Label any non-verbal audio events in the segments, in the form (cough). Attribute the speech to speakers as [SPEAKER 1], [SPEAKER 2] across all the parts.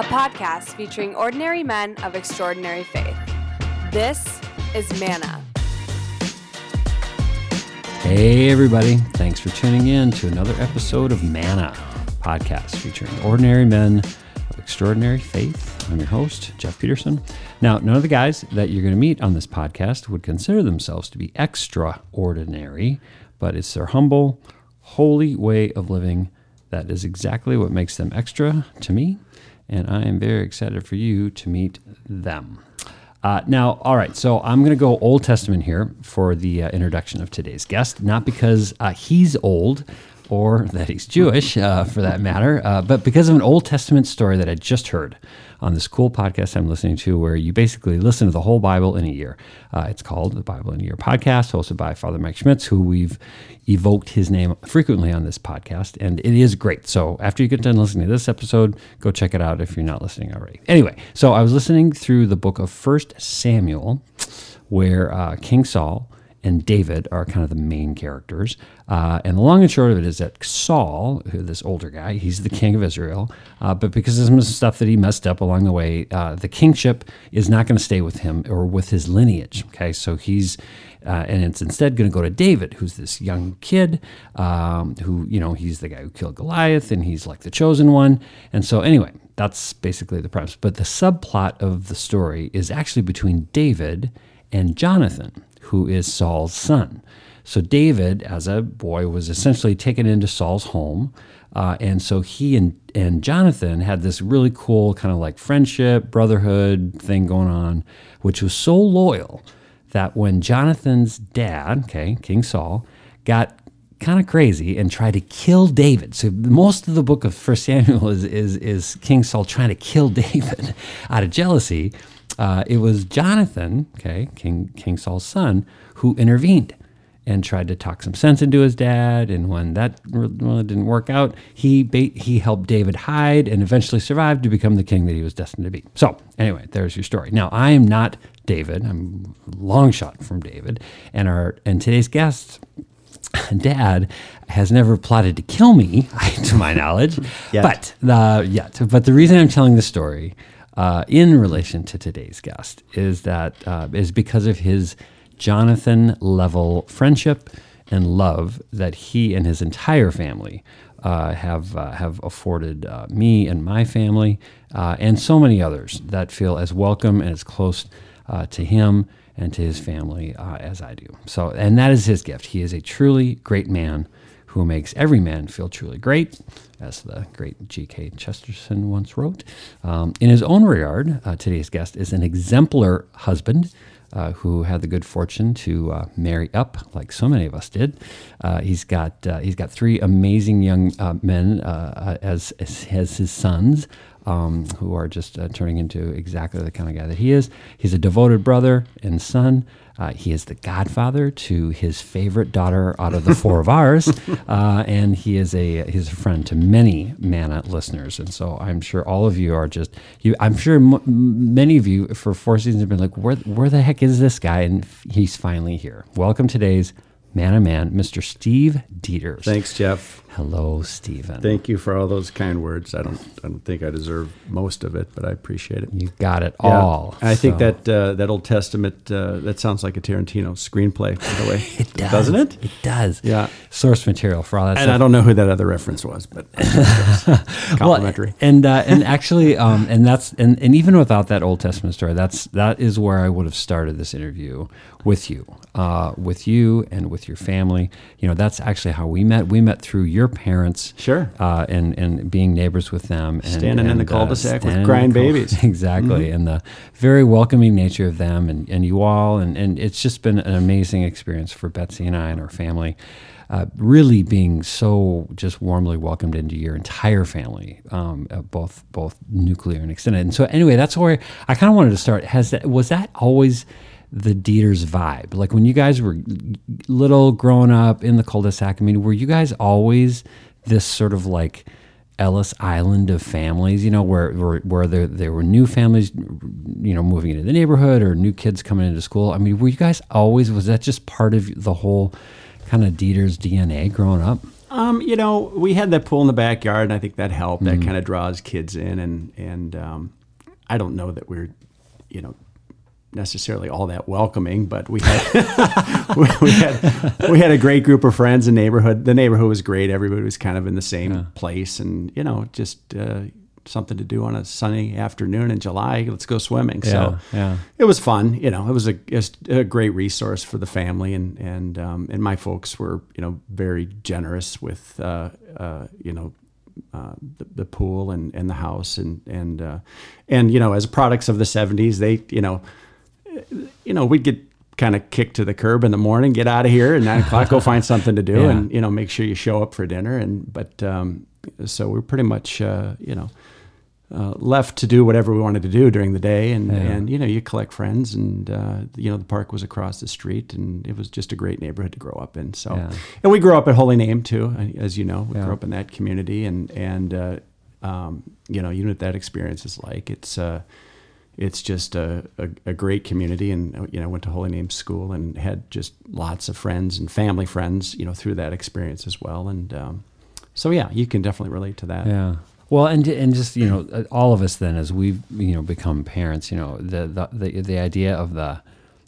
[SPEAKER 1] a podcast featuring ordinary men of extraordinary faith. This is Manna.
[SPEAKER 2] Hey, everybody. Thanks for tuning in to another episode of Manna podcast featuring ordinary men of extraordinary faith. I'm your host, Jeff Peterson. Now, none of the guys that you're going to meet on this podcast would consider themselves to be extraordinary, but it's their humble, holy way of living that is exactly what makes them extra to me. And I am very excited for you to meet them. Uh, now, all right, so I'm going to go Old Testament here for the uh, introduction of today's guest, not because uh, he's old or that he's Jewish uh, for that matter, uh, but because of an Old Testament story that I just heard on this cool podcast I'm listening to, where you basically listen to the whole Bible in a year. Uh, it's called the Bible in a Year podcast, hosted by Father Mike Schmitz, who we've evoked his name frequently on this podcast, and it is great. So after you get done listening to this episode, go check it out if you're not listening already. Anyway, so I was listening through the book of First Samuel, where uh, King Saul and David are kind of the main characters. Uh, and the long and short of it is that Saul, who this older guy, he's the king of Israel, uh, but because of some stuff that he messed up along the way, uh, the kingship is not going to stay with him or with his lineage. Okay, so he's uh, and it's instead going to go to David, who's this young kid, um, who you know he's the guy who killed Goliath, and he's like the chosen one. And so anyway, that's basically the premise. But the subplot of the story is actually between David and Jonathan who is Saul's son. So David, as a boy, was essentially taken into Saul's home. Uh, and so he and, and Jonathan had this really cool kind of like friendship, brotherhood thing going on, which was so loyal that when Jonathan's dad, okay, King Saul, got kind of crazy and tried to kill David. So most of the book of First Samuel is, is, is King Saul trying to kill (laughs) David out of jealousy uh, it was Jonathan, okay, King King Saul's son, who intervened and tried to talk some sense into his dad. And when that didn't work out, he he helped David hide and eventually survived to become the king that he was destined to be. So anyway, there's your story. Now I am not David. I'm long shot from David, and our and today's guest. Dad has never plotted to kill me, (laughs) to my knowledge. yet. But uh, yet, but the reason I'm telling the story uh, in relation to today's guest is that uh, is because of his Jonathan level friendship and love that he and his entire family uh, have uh, have afforded uh, me and my family uh, and so many others that feel as welcome and as close to him and to his family as I do. So, and that is his gift. He is a truly great man who makes every man feel truly great, as the great G.K. Chesterton once wrote. Um, in his own regard, uh, today's guest is an exemplar husband. Uh, who had the good fortune to uh, marry up, like so many of us did. Uh, he's got uh, he's got three amazing young uh, men as, as, as his sons, um, who are just turning into exactly the kind of guy that he is. He's a devoted brother and son. Uh, he is the godfather to his favorite daughter out of the four of ours, (laughs) uh, and he is a he's a friend to many Manna listeners. And so I'm sure all of you are just you. I'm sure m- many of you for four seasons have been like, where where the heck is this guy? And he's finally here. Welcome today's Manna Man, Mr. Steve Deters.
[SPEAKER 3] Thanks, Jeff.
[SPEAKER 2] Hello, Stephen.
[SPEAKER 3] Thank you for all those kind words. I don't, I don't think I deserve most of it, but I appreciate it.
[SPEAKER 2] You got it yeah. all.
[SPEAKER 3] I so. think that uh, that Old Testament uh, that sounds like a Tarantino screenplay. By the way, (laughs)
[SPEAKER 2] it does,
[SPEAKER 3] doesn't it?
[SPEAKER 2] It does.
[SPEAKER 3] Yeah.
[SPEAKER 2] Source material for all that.
[SPEAKER 3] And
[SPEAKER 2] stuff.
[SPEAKER 3] I don't know who that other reference was, but (laughs) (laughs) complimentary.
[SPEAKER 2] well, and uh, and actually, um, and that's and, and even without that Old Testament story, that's that is where I would have started this interview with you, uh, with you, and with your family. You know, that's actually how we met. We met through your parents
[SPEAKER 3] Sure.
[SPEAKER 2] Uh, and and being neighbors with them, and,
[SPEAKER 3] standing
[SPEAKER 2] and,
[SPEAKER 3] in the uh, cul-de-sac uh, with crying babies, (laughs)
[SPEAKER 2] exactly, mm-hmm. and the very welcoming nature of them and, and you all, and and it's just been an amazing experience for Betsy and I and our family. Uh, really being so just warmly welcomed into your entire family, um, uh, both both nuclear and extended. And so anyway, that's where I kind of wanted to start. Has that was that always the Deters vibe? Like when you guys were little, growing up in the cul-de-sac. I mean, were you guys always this sort of like Ellis Island of families, you know, where where, where there, there were new families, you know, moving into the neighborhood or new kids coming into school. I mean, were you guys always, was that just part of the whole kind of Deters' DNA growing up?
[SPEAKER 3] Um, you know, we had that pool in the backyard, and I think that helped.
[SPEAKER 2] Mm-hmm.
[SPEAKER 3] That kind of draws kids in, and and um, I don't know that we're, you know, necessarily all that welcoming, but we had (laughs) we, had we had a great group of friends. The neighborhood, the neighborhood was great. Everybody was kind of in the same place, and you know, just uh, something to do on a sunny afternoon in July. Let's go swimming. so
[SPEAKER 2] Yeah, yeah.
[SPEAKER 3] it was fun. You know, it was a, it was a great resource for the family, and and um, and my folks were you know very generous with uh, uh, you know. Uh, the, the pool and, and the house and and uh, and you know as products of the 70s they you know you know we'd get kind of kicked to the curb in the morning get out of here and nine o'clock go (laughs) find something to do
[SPEAKER 2] Yeah.
[SPEAKER 3] and you know make sure you show up for dinner and but um, so we're pretty much uh, you know uh, left to do whatever we wanted to do during the day, and, and you know you collect friends, and uh, you know the park was across the street, and it was just a great neighborhood to grow up in. So,
[SPEAKER 2] Yeah.
[SPEAKER 3] and we grew up at Holy Name too, as you know, we
[SPEAKER 2] Yeah.
[SPEAKER 3] grew up in that community, and and uh, um, you know you know what that experience is like. It's uh, it's just a, a, a great community, and you know went to Holy Name School and had just lots of friends and family friends, you know, through that experience as well, and um, so yeah, you can definitely relate to that.
[SPEAKER 2] Yeah. Well, and and just you know, all of us then, as we've you know become parents, you know, the the the, the idea of the,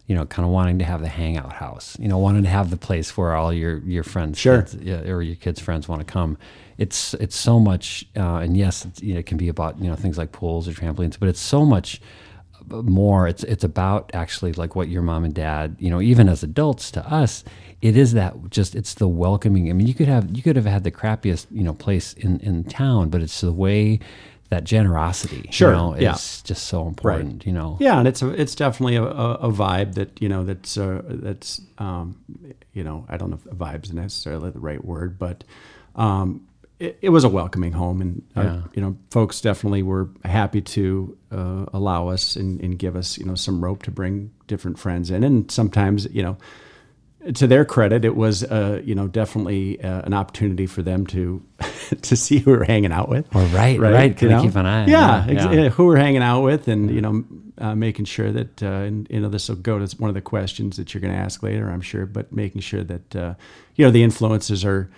[SPEAKER 2] you know, kind of wanting to have the hangout house, you know, wanting to have the place where all your your friends,
[SPEAKER 3] Sure.
[SPEAKER 2] kids, yeah, or your kids' friends want to come. It's it's so much, uh, and yes, it's, you know, it can be about you know things like pools or trampolines, but it's so much more. It's it's about actually like what your mom and dad you know even as adults to us it is that just it's the welcoming. I mean you could have you could have had the crappiest you know place in in town but it's the way that generosity
[SPEAKER 3] Sure,
[SPEAKER 2] you know
[SPEAKER 3] yeah.
[SPEAKER 2] is just so important you know?
[SPEAKER 3] Yeah, and it's a, it's definitely a, a, a vibe that you know that's uh, that's um, you know I don't know if a vibe's necessarily the right word, but um, it, it was a welcoming home, and our,
[SPEAKER 2] Yeah.
[SPEAKER 3] you know folks definitely were happy to uh, allow us and, and give us you know some rope to bring different friends in, and sometimes you know to their credit, it was uh, you know definitely uh, an opportunity for them to (laughs) to see who we're hanging out with.
[SPEAKER 2] Or right, right, kinda keep an eye
[SPEAKER 3] Yeah, ex-
[SPEAKER 2] yeah.
[SPEAKER 3] uh, who we're hanging out with, and you know, uh, making sure that uh, and, you know this will go to one of the questions that you're going to ask later, I'm sure. But making sure that uh, you know the influences are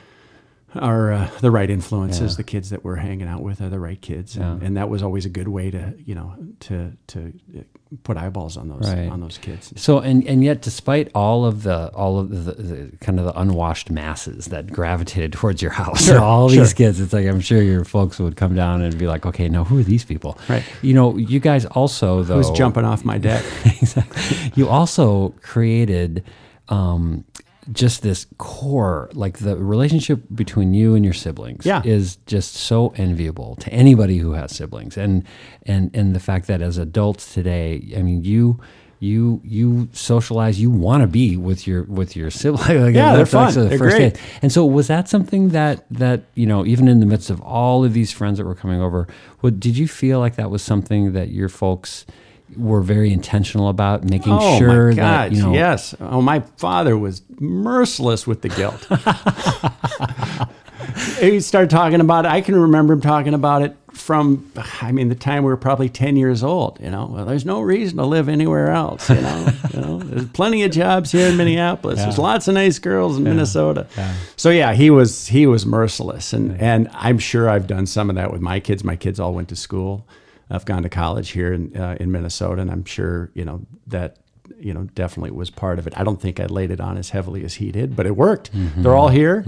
[SPEAKER 3] are uh, the right influences.
[SPEAKER 2] Yeah.
[SPEAKER 3] The kids that we're hanging out with are the right kids, and,
[SPEAKER 2] Yeah.
[SPEAKER 3] and that was always a good way to you know to to uh, put eyeballs on those
[SPEAKER 2] Right.
[SPEAKER 3] on those kids.
[SPEAKER 2] So and and yet, despite all of the all of the, the kind of the unwashed masses that gravitated towards your house, (laughs) all these kids, it's like I'm sure your folks would come down and be like, okay, now who are these people?
[SPEAKER 3] Right.
[SPEAKER 2] You know, you guys also though
[SPEAKER 3] Who's jumping off my deck? (laughs)
[SPEAKER 2] exactly. You also created um, just this core, like the relationship between you and your siblings,
[SPEAKER 3] Yeah.
[SPEAKER 2] is just so enviable to anybody who has siblings, and and and the fact that as adults today, I mean, you. You you socialize. You want to be with your with your siblings (laughs) Like,
[SPEAKER 3] Yeah, they're fun.
[SPEAKER 2] the
[SPEAKER 3] They're
[SPEAKER 2] first
[SPEAKER 3] great.
[SPEAKER 2] day. And so, was that something that that you know, even in the midst of all of these friends that were coming over, what did you feel like that was something that your folks were very intentional about making
[SPEAKER 3] oh
[SPEAKER 2] sure
[SPEAKER 3] my
[SPEAKER 2] that you know?
[SPEAKER 3] yes. Oh, my father was merciless with the guilt. (laughs) he started talking about it. I can remember him talking about it from, I mean, the time we were probably ten years old. You know, well, there's no reason to live anywhere else. You know, (laughs) you know, there's plenty of jobs here in Minneapolis. There's lots of nice girls in Minnesota. So yeah, he was he was merciless, and and I'm sure I've done some of that with my kids. My kids all went to school. I've gone to college here in uh, in Minnesota, and I'm sure you know that you know definitely was part of it. I don't think I laid it on as heavily as he did, but it worked. They're all here.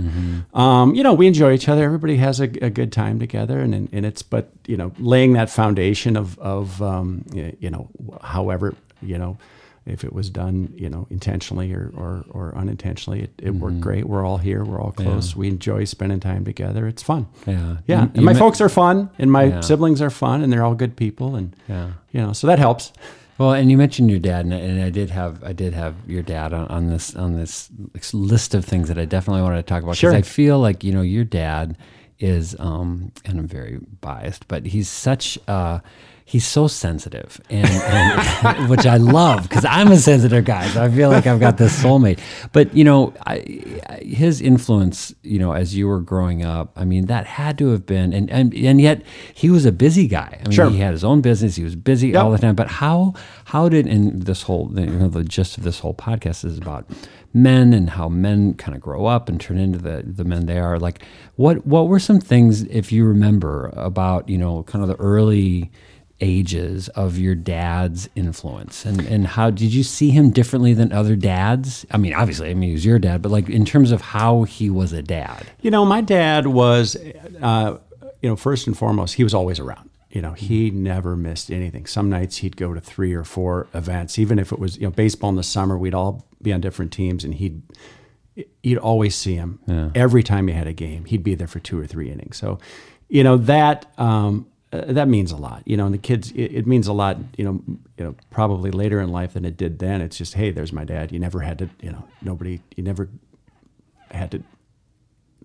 [SPEAKER 3] Um, you know, we enjoy each other. Everybody has a, a good time together, and and it's but you know laying that foundation of of um, you know however you know if it was done you know intentionally or or, or unintentionally, it, it worked great. We're all here. We're all close. We enjoy spending time together. It's fun.
[SPEAKER 2] Yeah.
[SPEAKER 3] Yeah,
[SPEAKER 2] You-
[SPEAKER 3] and my
[SPEAKER 2] me-
[SPEAKER 3] folks are fun, and my
[SPEAKER 2] Yeah.
[SPEAKER 3] siblings are fun, and they're all good people, and
[SPEAKER 2] Yeah.
[SPEAKER 3] you know, so that helps.
[SPEAKER 2] Well, and you mentioned your dad, and, and I did have I did have your dad on, on this on this list of things that I definitely wanted to talk about because
[SPEAKER 3] Sure.
[SPEAKER 2] I feel like you know your dad is, um, and I'm very biased, but he's such. Uh, he's so sensitive, and, and (laughs) which I love because I'm a sensitive guy. So I feel like I've got this soulmate. But you know, I, his influence, you know, as you were growing up, I mean, that had to have been, and and, and yet he was a busy guy. I mean,
[SPEAKER 3] Sure.
[SPEAKER 2] he had his own business. He was busy
[SPEAKER 3] Yep.
[SPEAKER 2] all the time. But how how did and this whole you know the gist of this whole podcast is about men and how men kind of grow up and turn into the the men they are. Like what what were some things if you remember about you know kind of the early ages of your dad's influence and and how did you see him differently than other dads i mean obviously i mean he was your dad but like in terms of how he was a dad
[SPEAKER 3] You know, my dad was, uh, you know, first and foremost, he was always around. You know, he never missed anything. Some nights he'd go to three or four events, even if it was, you know, baseball in the summer, we'd all be on different teams and he'd, you'd always see him every time he had a game. He'd be there for two or three innings. So, you know, that, um, uh, that means a lot, you know, and the kids, it, it means a lot, you know, you know, probably later in life than it did then. It's just, Hey, there's my dad. You never had to, you know, nobody, you never had to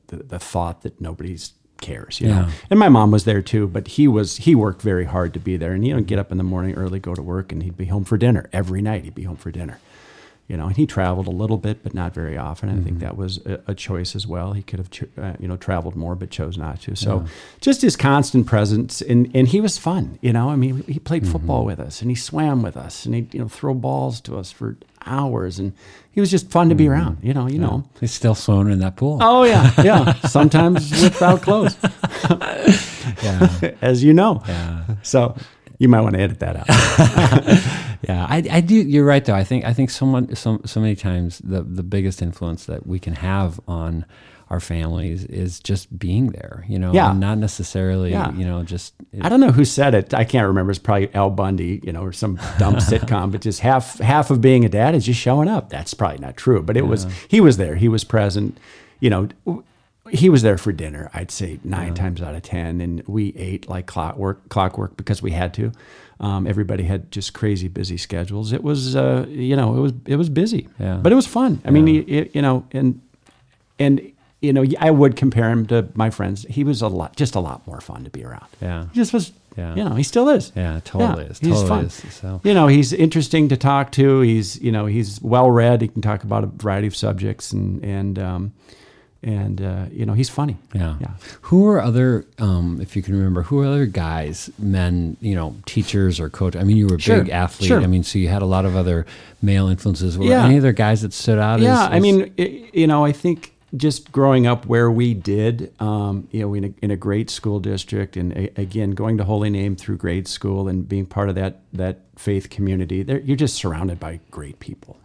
[SPEAKER 3] the, the thought that nobody's cares, you know. And my mom was there too, but he was he worked very hard to be there, and you know, get up in the morning early, go to work, and he'd be home for dinner every night. He'd be home for dinner, you know. And he traveled a little bit, but not very often. I think mm-hmm. that was a, a choice as well. He could have cho- uh, you know traveled more, but chose not to. So just his constant presence, and and he was fun, you know. I mean, he played mm-hmm. football with us, and he swam with us, and he you know throw balls to us for hours, and he was just fun to be mm-hmm. around, you know. You know.
[SPEAKER 2] he's still swimming in that pool
[SPEAKER 3] Oh yeah, (laughs) yeah. Sometimes without clothes, (laughs)
[SPEAKER 2] yeah (laughs)
[SPEAKER 3] as you know.
[SPEAKER 2] yeah
[SPEAKER 3] So you might want to edit that out.
[SPEAKER 2] Yeah, I, I do. You're right, though. I think I think someone so so many times the the biggest influence that we can have on our families is just being there. You know,
[SPEAKER 3] Yeah.
[SPEAKER 2] not necessarily.
[SPEAKER 3] Yeah.
[SPEAKER 2] You know, just
[SPEAKER 3] I don't know who said it. I can't remember. It's probably Al Bundy, you know, or some dumb (laughs) sitcom. But just half half of being a dad is just showing up. That's probably not true. But it was. He was there. He was present. You know, he was there for dinner. I'd say nine times out of ten, and we ate like clockwork, clockwork because we had to. Um, everybody had just crazy busy schedules. It was, uh, you know, it was it was busy,
[SPEAKER 2] Yeah.
[SPEAKER 3] but it was fun. I mean, y- y- you know, and and you know, I would compare him to my friends. He was a lot, just a lot more fun to be around.
[SPEAKER 2] Yeah.
[SPEAKER 3] he just was.
[SPEAKER 2] Yeah.
[SPEAKER 3] you know, he still is.
[SPEAKER 2] Yeah, totally is.
[SPEAKER 3] he's
[SPEAKER 2] Totally
[SPEAKER 3] fun.
[SPEAKER 2] is. So-
[SPEAKER 3] you know, he's interesting to talk to. He's you know, he's well read. He can talk about a variety of subjects, and and um, and uh, you know, he's funny.
[SPEAKER 2] Yeah.
[SPEAKER 3] yeah.
[SPEAKER 2] Who are other, um, if you can remember, who are other guys, men, you know, teachers or coach? I mean, you were a
[SPEAKER 3] Sure,
[SPEAKER 2] big athlete.
[SPEAKER 3] sure.
[SPEAKER 2] I mean, so you had a lot of other male influences. Were
[SPEAKER 3] Yeah.
[SPEAKER 2] any other guys that stood out?
[SPEAKER 3] Yeah,
[SPEAKER 2] as,
[SPEAKER 3] I mean, i you know, I think just growing up where we did, um, you know, in a, in a great school district, and a, again going to Holy Name through grade school and being part of that that faith community, there, you're just surrounded by great people.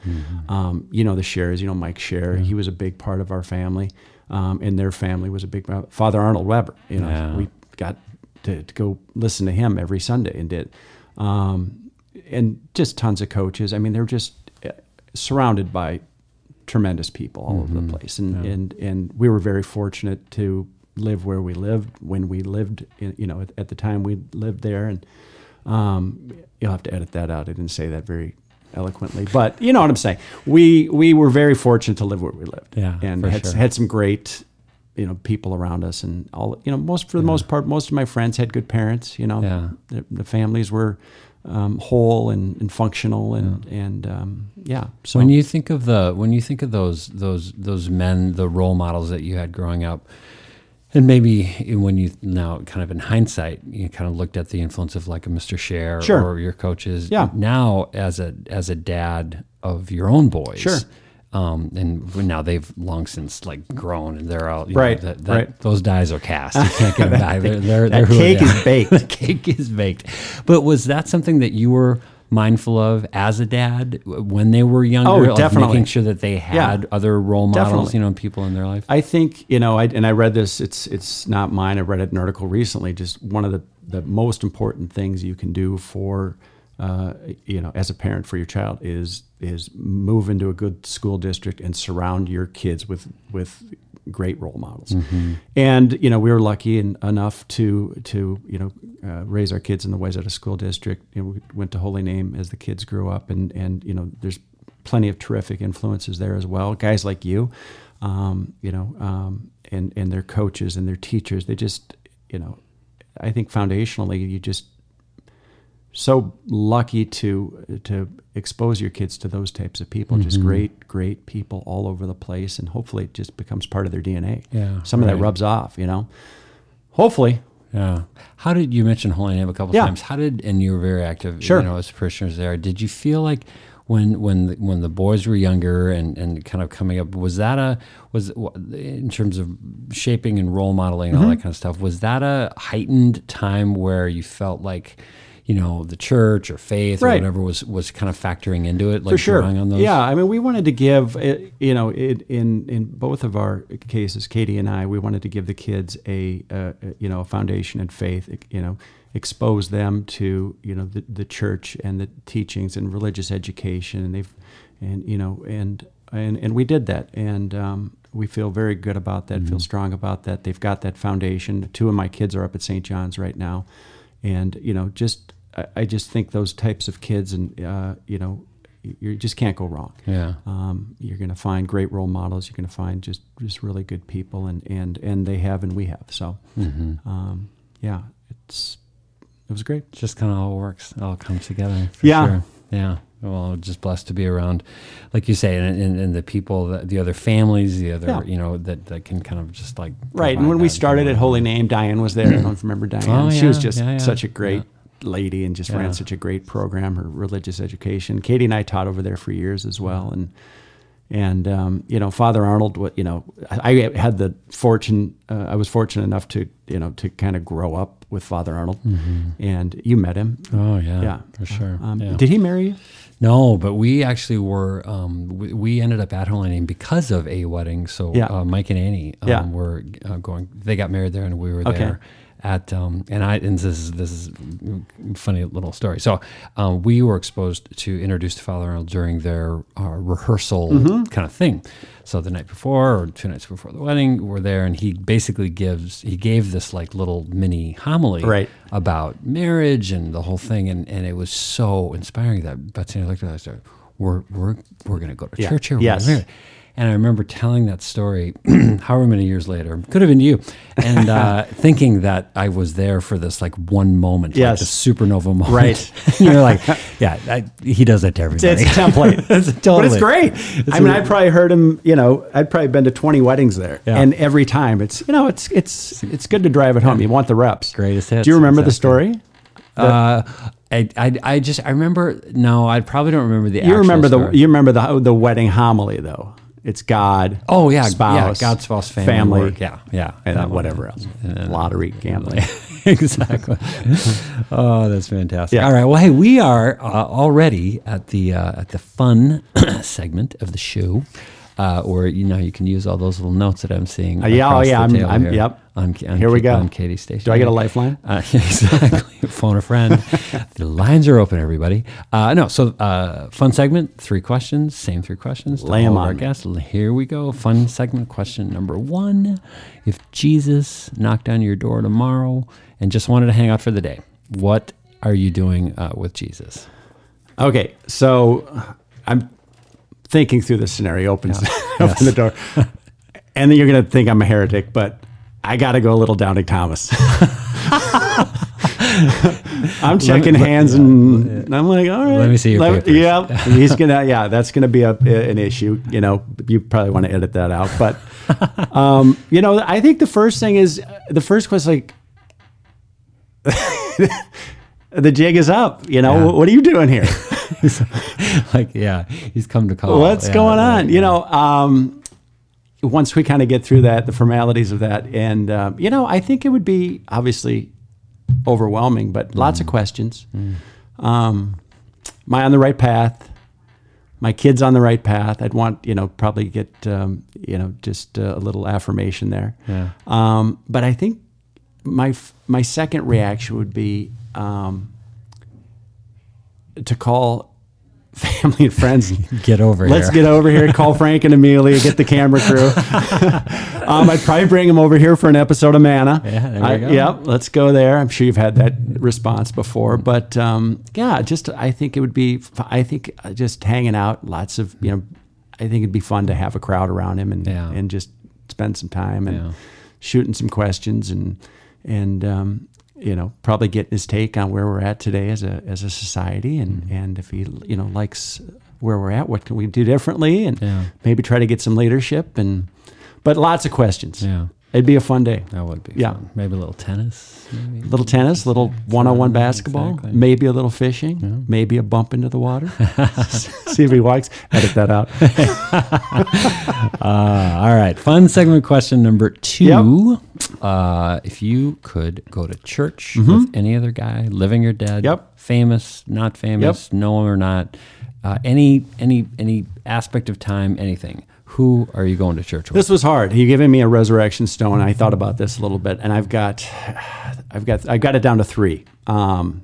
[SPEAKER 3] Um, you know, the Shares, you know, Mike Share, he was a big part of our family, um, and their family was a big Father Arnold Weber. You know,
[SPEAKER 2] Yeah.
[SPEAKER 3] we got to, to go listen to him every Sunday and did. Um, and just tons of coaches. I mean, they're just uh, surrounded by tremendous people all over the place, and and and we were very fortunate to live where we lived when we lived. In, you know, at, at the time we lived there, and um, you'll have to edit that out. I didn't say that very eloquently, but you know what I'm saying. We we were very fortunate to live where we lived,
[SPEAKER 2] Yeah,
[SPEAKER 3] and had
[SPEAKER 2] sure.
[SPEAKER 3] had some great. You know, people around us, and all. You know, most for the most part, most of my friends had good parents. You know,
[SPEAKER 2] Yeah.
[SPEAKER 3] the, the families were um, whole and, and functional, and and um, yeah. So
[SPEAKER 2] when you think of the when you think of those those those men, the role models that you had growing up, and maybe when you now kind of in hindsight, you kind of looked at the influence of like a Mr. Share
[SPEAKER 3] Sure.
[SPEAKER 2] or your coaches.
[SPEAKER 3] Yeah.
[SPEAKER 2] Now as a as a dad of your own boys.
[SPEAKER 3] Sure.
[SPEAKER 2] Um, and now they've long since like grown and they're all you
[SPEAKER 3] Right,
[SPEAKER 2] Know, that, that,
[SPEAKER 3] right.
[SPEAKER 2] Those dies are cast. You can't (laughs) get them back. They're, they're, they're
[SPEAKER 3] that cake is baked. (laughs)
[SPEAKER 2] the cake is baked. But was that something that you were mindful of as a dad when they were younger?
[SPEAKER 3] Oh,
[SPEAKER 2] like
[SPEAKER 3] definitely.
[SPEAKER 2] Making sure that they had
[SPEAKER 3] Yeah.
[SPEAKER 2] other role models,
[SPEAKER 3] Definitely.
[SPEAKER 2] you know, people in their life.
[SPEAKER 3] I think you know, I, and I read this. It's it's not mine. I read it in an article recently. Just one of the the most important things you can do for uh, you know as a parent for your child is is move into a good school district and surround your kids with with great role models. And you know, we were lucky en- enough to to you know uh, raise our kids in the Wayzata School District. You know, we went to Holy Name as the kids grew up, and and you know, there's plenty of terrific influences there as well. Guys like you, um, you know, um, and and their coaches and their teachers. They just, you know, I think foundationally, you just so lucky to to expose your kids to those types of people. Just
[SPEAKER 2] Mm-hmm.
[SPEAKER 3] great, great people all over the place, and hopefully it just becomes part of their DNA.
[SPEAKER 2] Yeah,
[SPEAKER 3] some of that rubs off. You know, hopefully.
[SPEAKER 2] Yeah. How did you mention Holy Name a couple
[SPEAKER 3] Yeah.
[SPEAKER 2] times? How did and you were very active,
[SPEAKER 3] Sure.
[SPEAKER 2] you know, as parishioners there. Did you feel like when when the, when the boys were younger and, and kind of coming up, was that a was in terms of shaping and role modeling and all
[SPEAKER 3] Mm-hmm.
[SPEAKER 2] that kind of stuff? Was that a heightened time where you felt like you know the church or faith or whatever was was kind of factoring into it, like
[SPEAKER 3] for sure.
[SPEAKER 2] drawing on those.
[SPEAKER 3] Yeah, I mean, we wanted to give, uh, you know, it, in in both of our cases, Katie and I, we wanted to give the kids a, uh, you know, a foundation in faith. You know, expose them to, you know, the, the church and the teachings and religious education, and they've, and you know, and and and we did that, and um, we feel very good about that. Feel strong about that. They've got that foundation. Two of my kids are up at St. John's right now, and you know, just I, I just think those types of kids, and uh, you know, you just can't go wrong.
[SPEAKER 2] Yeah.
[SPEAKER 3] Um, you're going to find great role models. You're going to find just just really good people, and and and they have, and we have. So,
[SPEAKER 2] Mm-hmm.
[SPEAKER 3] um, yeah, it's it was great.
[SPEAKER 2] just kind of all works, it all comes together. For
[SPEAKER 3] Yeah.
[SPEAKER 2] sure. yeah. Well, just blessed to be around, like you say, and, and, and the people, that, the other families, the other,
[SPEAKER 3] Yeah.
[SPEAKER 2] you know, that, that can kind of just like
[SPEAKER 3] Right. And when we started at Holy Name, Diane was there. I don't know if you remember Diane.
[SPEAKER 2] Oh,
[SPEAKER 3] she was just
[SPEAKER 2] yeah, yeah,
[SPEAKER 3] such a great lady and just
[SPEAKER 2] Yeah.
[SPEAKER 3] ran such a great program. Her religious education. Katie and I taught over there for years as well, and and um, you know Father Arnold. What you know, I had the fortune. Uh, I was fortunate enough to you know to kind of grow up with Father Arnold, and you met him.
[SPEAKER 2] Oh yeah,
[SPEAKER 3] Yeah,
[SPEAKER 2] for sure.
[SPEAKER 3] Um,
[SPEAKER 2] yeah.
[SPEAKER 3] Did he marry you?
[SPEAKER 2] No, but we actually were. Um, we, we ended up at Holy Name because of a wedding. So
[SPEAKER 3] Yeah.
[SPEAKER 2] uh, Mike and Annie um,
[SPEAKER 3] Yeah.
[SPEAKER 2] were uh, going. They got married there, and we were
[SPEAKER 3] Okay.
[SPEAKER 2] there at. Um, and I and this is this is funny little story. So um, we were exposed to introduced to Father Arnold during their uh, rehearsal
[SPEAKER 3] Mm-hmm.
[SPEAKER 2] kind of thing. So the night before or two nights before the wedding, we're there, and he basically gives he gave this like little mini homily
[SPEAKER 3] Right.
[SPEAKER 2] about marriage and the whole thing, and, and it was so inspiring that Betsy and I looked at said, "We're we're we're going to go to
[SPEAKER 3] Yeah.
[SPEAKER 2] church here." we're
[SPEAKER 3] Yes.
[SPEAKER 2] gonna marry." And I remember telling that story, (clears throat) however many years later, could have been you, and uh, (laughs) thinking that I was there for this like one moment, like the supernova moment.
[SPEAKER 3] Right. (laughs)
[SPEAKER 2] You're like, yeah, I, he does that to everybody.
[SPEAKER 3] It's a template. (laughs)
[SPEAKER 2] It's
[SPEAKER 3] But it's great. I mean, I probably heard him. You know, I'd probably been to twenty weddings there,
[SPEAKER 2] Yeah.
[SPEAKER 3] and every time it's you know it's it's it's good to drive it home. You want the reps.
[SPEAKER 2] Greatest hits,
[SPEAKER 3] Do you remember the
[SPEAKER 2] exactly.
[SPEAKER 3] story?
[SPEAKER 2] Uh, I, I, I just I remember no I probably don't remember the
[SPEAKER 3] You
[SPEAKER 2] actual
[SPEAKER 3] remember the you remember the the wedding homily though. It's God.
[SPEAKER 2] Oh yeah,
[SPEAKER 3] spouse,
[SPEAKER 2] yeah, God, spouse, family,
[SPEAKER 3] family,
[SPEAKER 2] work. yeah, yeah,
[SPEAKER 3] and then whatever else. Lottery, gambling. (laughs)
[SPEAKER 2] exactly. (laughs) oh, that's fantastic.
[SPEAKER 3] Yeah.
[SPEAKER 2] All right. Well, hey, we are uh, already at the uh, at the fun (clears throat) segment of the show, uh, or you know, you can use all those little notes that I'm seeing.
[SPEAKER 3] Uh, yeah, oh, yeah, I'm- I'm-
[SPEAKER 2] here
[SPEAKER 3] yep.
[SPEAKER 2] On, on
[SPEAKER 3] Here we go.
[SPEAKER 2] on Katie station.
[SPEAKER 3] Do I get a lifeline? (laughs)
[SPEAKER 2] Uh, (laughs) exactly. Phone a friend. (laughs) the lines are open, everybody. Uh, no, so uh, fun segment. Three questions. Same three questions.
[SPEAKER 3] Lay 'em
[SPEAKER 2] all of our
[SPEAKER 3] on
[SPEAKER 2] guests. Here we go. Fun segment. Question number one: If Jesus knocked on your door tomorrow and just wanted to hang out for the day, what are you doing uh, with Jesus?
[SPEAKER 3] Okay, so I'm thinking through the scenario. Opens (laughs)
[SPEAKER 2] Yes.
[SPEAKER 3] open the door, (laughs) and then you're gonna think I'm a heretic, but I got to go a little Doubting Thomas. (laughs) I'm checking
[SPEAKER 2] let-
[SPEAKER 3] hands, and I'm like, all right.
[SPEAKER 2] Let me see your
[SPEAKER 3] let-
[SPEAKER 2] papers.
[SPEAKER 3] Yeah, he's gonna. Yeah, that's gonna be a, an issue. You know, you probably want to edit that out, but um, you know, I think the first thing is the first question, like. the jig is up. You know,
[SPEAKER 2] Yeah.
[SPEAKER 3] what are you doing here? (laughs)
[SPEAKER 2] like, yeah, he's come to call.
[SPEAKER 3] What's
[SPEAKER 2] Yeah,
[SPEAKER 3] going on? You know, um, once we kind of get through that, the formalities of that, and uh, you know, I think it would be obviously overwhelming, but lots
[SPEAKER 2] Mm.
[SPEAKER 3] of questions. Um, am I on the right path? My kid's on the right path. I'd want you know probably get um, you know just uh, a little affirmation there.
[SPEAKER 2] Yeah.
[SPEAKER 3] Um, but I think my f- my second reaction would be um, to call family and friends. (laughs)
[SPEAKER 2] Get over here.
[SPEAKER 3] Let's
[SPEAKER 2] here.
[SPEAKER 3] get over here, call Frank and Amelia, get the camera crew. (laughs) um, I'd probably bring them over here for an episode of Manna.
[SPEAKER 2] Yeah, there we
[SPEAKER 3] I-
[SPEAKER 2] go.
[SPEAKER 3] Yep, let's go there. I'm sure you've had that response before, but um, yeah, just I think it would be. I think uh, just hanging out, lots of you know. I think it'd be fun to have a crowd around him and
[SPEAKER 2] Yeah.
[SPEAKER 3] and just spend some time and
[SPEAKER 2] Yeah.
[SPEAKER 3] shooting some questions and and um, you know, probably get his take on where we're at today as a as a society, and
[SPEAKER 2] Mm-hmm.
[SPEAKER 3] and if he you know likes where we're at, what can we do differently, and
[SPEAKER 2] Yeah.
[SPEAKER 3] maybe try to get some leadership, and but lots of questions.
[SPEAKER 2] Yeah.
[SPEAKER 3] It'd be a fun day.
[SPEAKER 2] That would be
[SPEAKER 3] Yeah.
[SPEAKER 2] fun. Maybe a little tennis. Maybe.
[SPEAKER 3] little tennis, little one-on-one basketball,
[SPEAKER 2] exactly.
[SPEAKER 3] maybe a little fishing, maybe a bump into the water. (laughs) See if he walks. Edit that out. (laughs)
[SPEAKER 2] Uh, all right. Fun segment question number two. Uh, if you could go to church with any other guy, living or dead,
[SPEAKER 3] Mm-hmm. Yep.
[SPEAKER 2] famous, not famous, know him or not, uh, any any any aspect of time, anything. Who are you going to church with?
[SPEAKER 3] This was hard. He giving me a resurrection stone. I thought about this a little bit, and I've got, I've got, I've got it down to three. Um,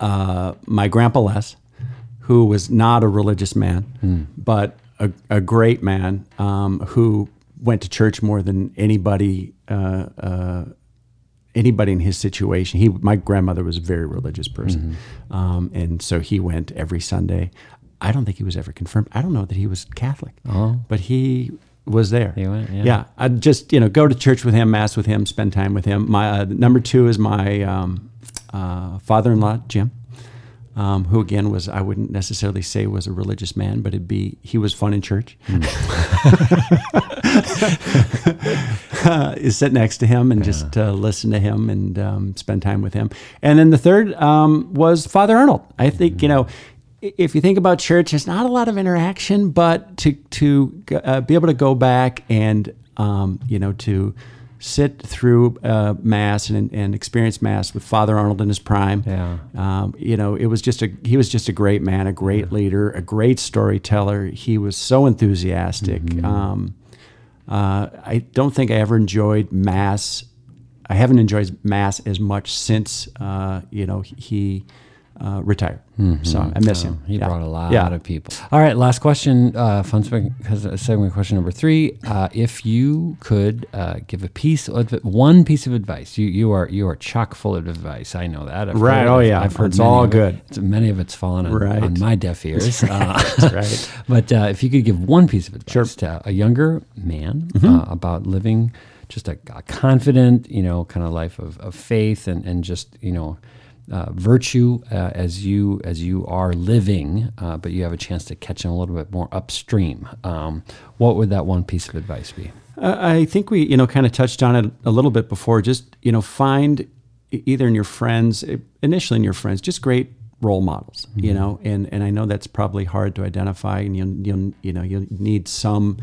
[SPEAKER 3] uh, my grandpa Les, who was not a religious man, but a, a great man um, who went to church more than anybody. Uh, uh, anybody in his situation. He, my grandmother was a very religious person, um, and so he went every Sunday. I don't think he was ever confirmed. I don't know that he was Catholic, but he was there.
[SPEAKER 2] He went, yeah.
[SPEAKER 3] I'd just you know go to church with him, mass with him, spend time with him. My uh, number two is my um, uh, father-in-law Jim. Um, who again was I wouldn't necessarily say was a religious man, but it'd be he was fun in church. (laughs) uh, is sit next to him and just uh, listen to him and um, spend time with him. And then the third um, was Father Arnold. I think you know. If you think about church, there's not a lot of interaction, but to to uh, be able to go back and um, you know to sit through uh, mass and, and experience mass with Father Arnold in his prime.
[SPEAKER 2] Yeah.
[SPEAKER 3] Um, you know, it was just a he was just a great man, a great leader, a great storyteller. He was so enthusiastic. Um, uh, I don't think I ever enjoyed mass. I haven't enjoyed mass as much since uh, you know he uh, retired. So I miss him.
[SPEAKER 2] He
[SPEAKER 3] Yeah.
[SPEAKER 2] brought a lot
[SPEAKER 3] Yeah.
[SPEAKER 2] of people. All right, last question. Uh, fun segment, segment question number three. Uh, if you could uh, give a piece of one piece of advice, you you are you are chock full of advice. I know that. I've
[SPEAKER 3] Right.
[SPEAKER 2] heard-
[SPEAKER 3] Oh, yeah.
[SPEAKER 2] I've heard
[SPEAKER 3] It's all
[SPEAKER 2] it.
[SPEAKER 3] good.
[SPEAKER 2] It's- Many of it's fallen on,
[SPEAKER 3] Right.
[SPEAKER 2] on my deaf ears. Uh,
[SPEAKER 3] right. (laughs)
[SPEAKER 2] But uh, if you could give one piece of advice
[SPEAKER 3] Sure. Mm-hmm.
[SPEAKER 2] to a younger man uh, about living just a, a confident, you know, kind of life of, of faith and, and just, you know, uh, virtue uh, as you as you are living, uh, but you have a chance to catch them a little bit more upstream. Um, what would that one piece of advice be?
[SPEAKER 3] I I think we, you know, kind of touched on it a little bit before. Just, you know, find either in your friends, initially in your friends, just great role models, you know, and, and I know that's probably hard to identify and you'll, you'll, you know, you'll need some,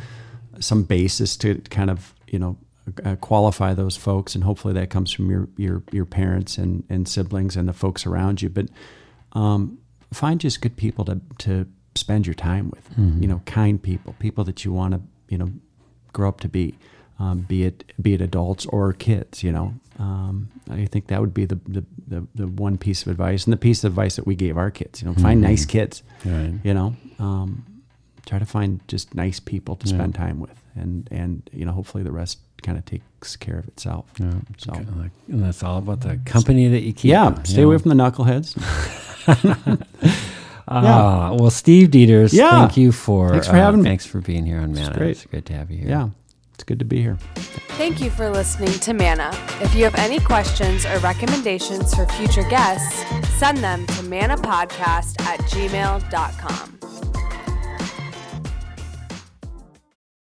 [SPEAKER 3] some basis to kind of, you know, uh, qualify those folks. And hopefully that comes from your, your, your parents and, and siblings and the folks around you. But, um, find just good people to, to spend your time with, you know, kind people, people that you want to, you know, grow up to be, um, be it be it adults or kids. You know, um, I think that would be the, the the the one piece of advice, and the piece of advice that we gave our kids. You know, find nice kids.
[SPEAKER 2] Right.
[SPEAKER 3] You know, um, try to find just nice people to spend time with, and and you know, hopefully the rest kind of takes care of itself. Yeah, so.
[SPEAKER 2] Kinda like- and that's all about the company that you keep.
[SPEAKER 3] Yeah,
[SPEAKER 2] you
[SPEAKER 3] stay
[SPEAKER 2] know.
[SPEAKER 3] away from the knuckleheads. (laughs)
[SPEAKER 2] Ah, well, Steve Deters,
[SPEAKER 3] Yeah.
[SPEAKER 2] thank you for
[SPEAKER 3] Thanks for
[SPEAKER 2] uh,
[SPEAKER 3] having me.
[SPEAKER 2] Thanks for being here on Manna.
[SPEAKER 3] great.
[SPEAKER 2] It's great to have you here.
[SPEAKER 3] Yeah, it's good to be here.
[SPEAKER 1] Thank you for listening to Manna. If you have any questions or recommendations for future guests, send them to manapodcast at gmail.com.